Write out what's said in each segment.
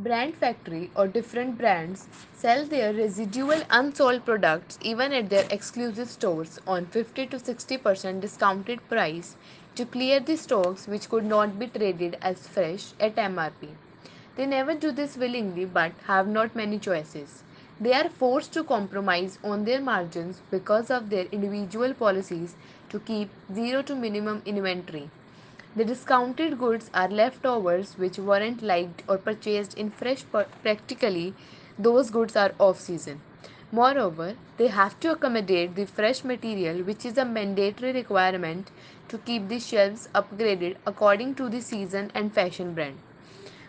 Brand Factory or different brands sell their residual unsold products even at their exclusive stores on 50 to 60% discounted price to clear the stocks which could not be traded as fresh at MRP. They never do this willingly but have not many choices. They are forced to compromise on their margins because of their individual policies to keep zero to minimum inventory. The discounted goods are leftovers which weren't liked or purchased in fresh practically those goods are off season. Moreover, they have to accommodate the fresh material which is a mandatory requirement to keep the shelves upgraded according to the season and fashion brand.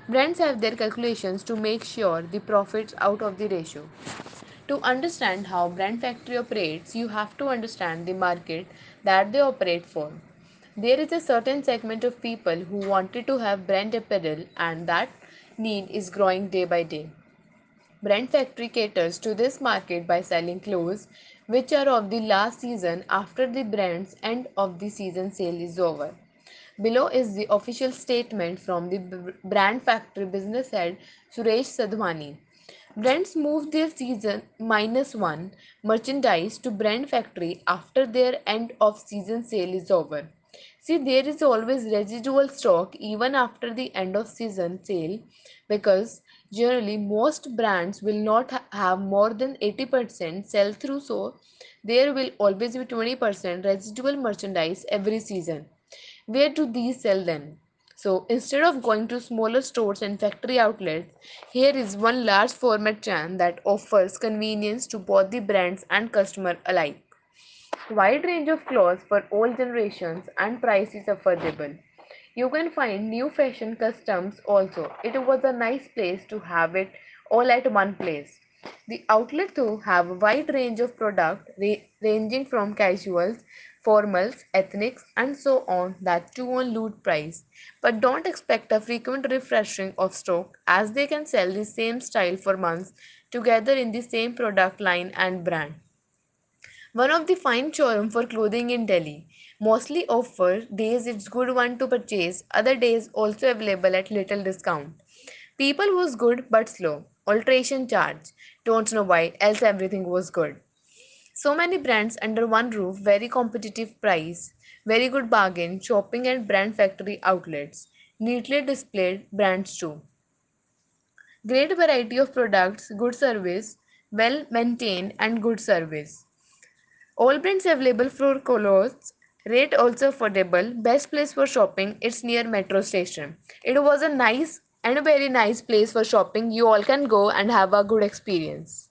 Brands have their calculations to make sure the profits out of the ratio. To understand how brand factory operates, you have to understand the market that they operate for. There is a certain segment of people who wanted to have brand apparel and that need is growing day by day. Brand Factory caters to this market by selling clothes which are of the last season after the brand's end of the season sale is over. Below is the official statement from the Brand Factory business head Suresh Sadhwani. Brands move their season minus one merchandise to Brand Factory after their end of season sale is over. See, there is always residual stock even after the end of season sale because generally most brands will not ha- have more than 80% sell through, so there will always be 20% residual merchandise every season. Where do these sell then? So instead of going to smaller stores and factory outlets, here is one large format chain that offers convenience to both the brands and customer alike. Wide range of clothes for all generations and price is affordable. You can find new fashion customs also. It was a nice place to have it all at one place. The outlet too have a wide range of product ra- ranging from casuals, formals, ethnics and so on that too on loot price. But don't expect a frequent refreshing of stock as they can sell the same style for months together in the same product line and brand. One of the fine showroom for clothing in Delhi. Mostly offer days it's good one to purchase, other days also available at little discount. People was good but slow. Alteration charge. Don't know why, else everything was good. So many brands under one roof, very competitive price, very good bargain, shopping and brand factory outlets. Neatly displayed brands too. Great variety of products, good service, well maintained and good service. All brands available for clothes. Rate also affordable. Best place for shopping. It's near metro station. It was a nice and a very nice place for shopping. You all can go and have a good experience.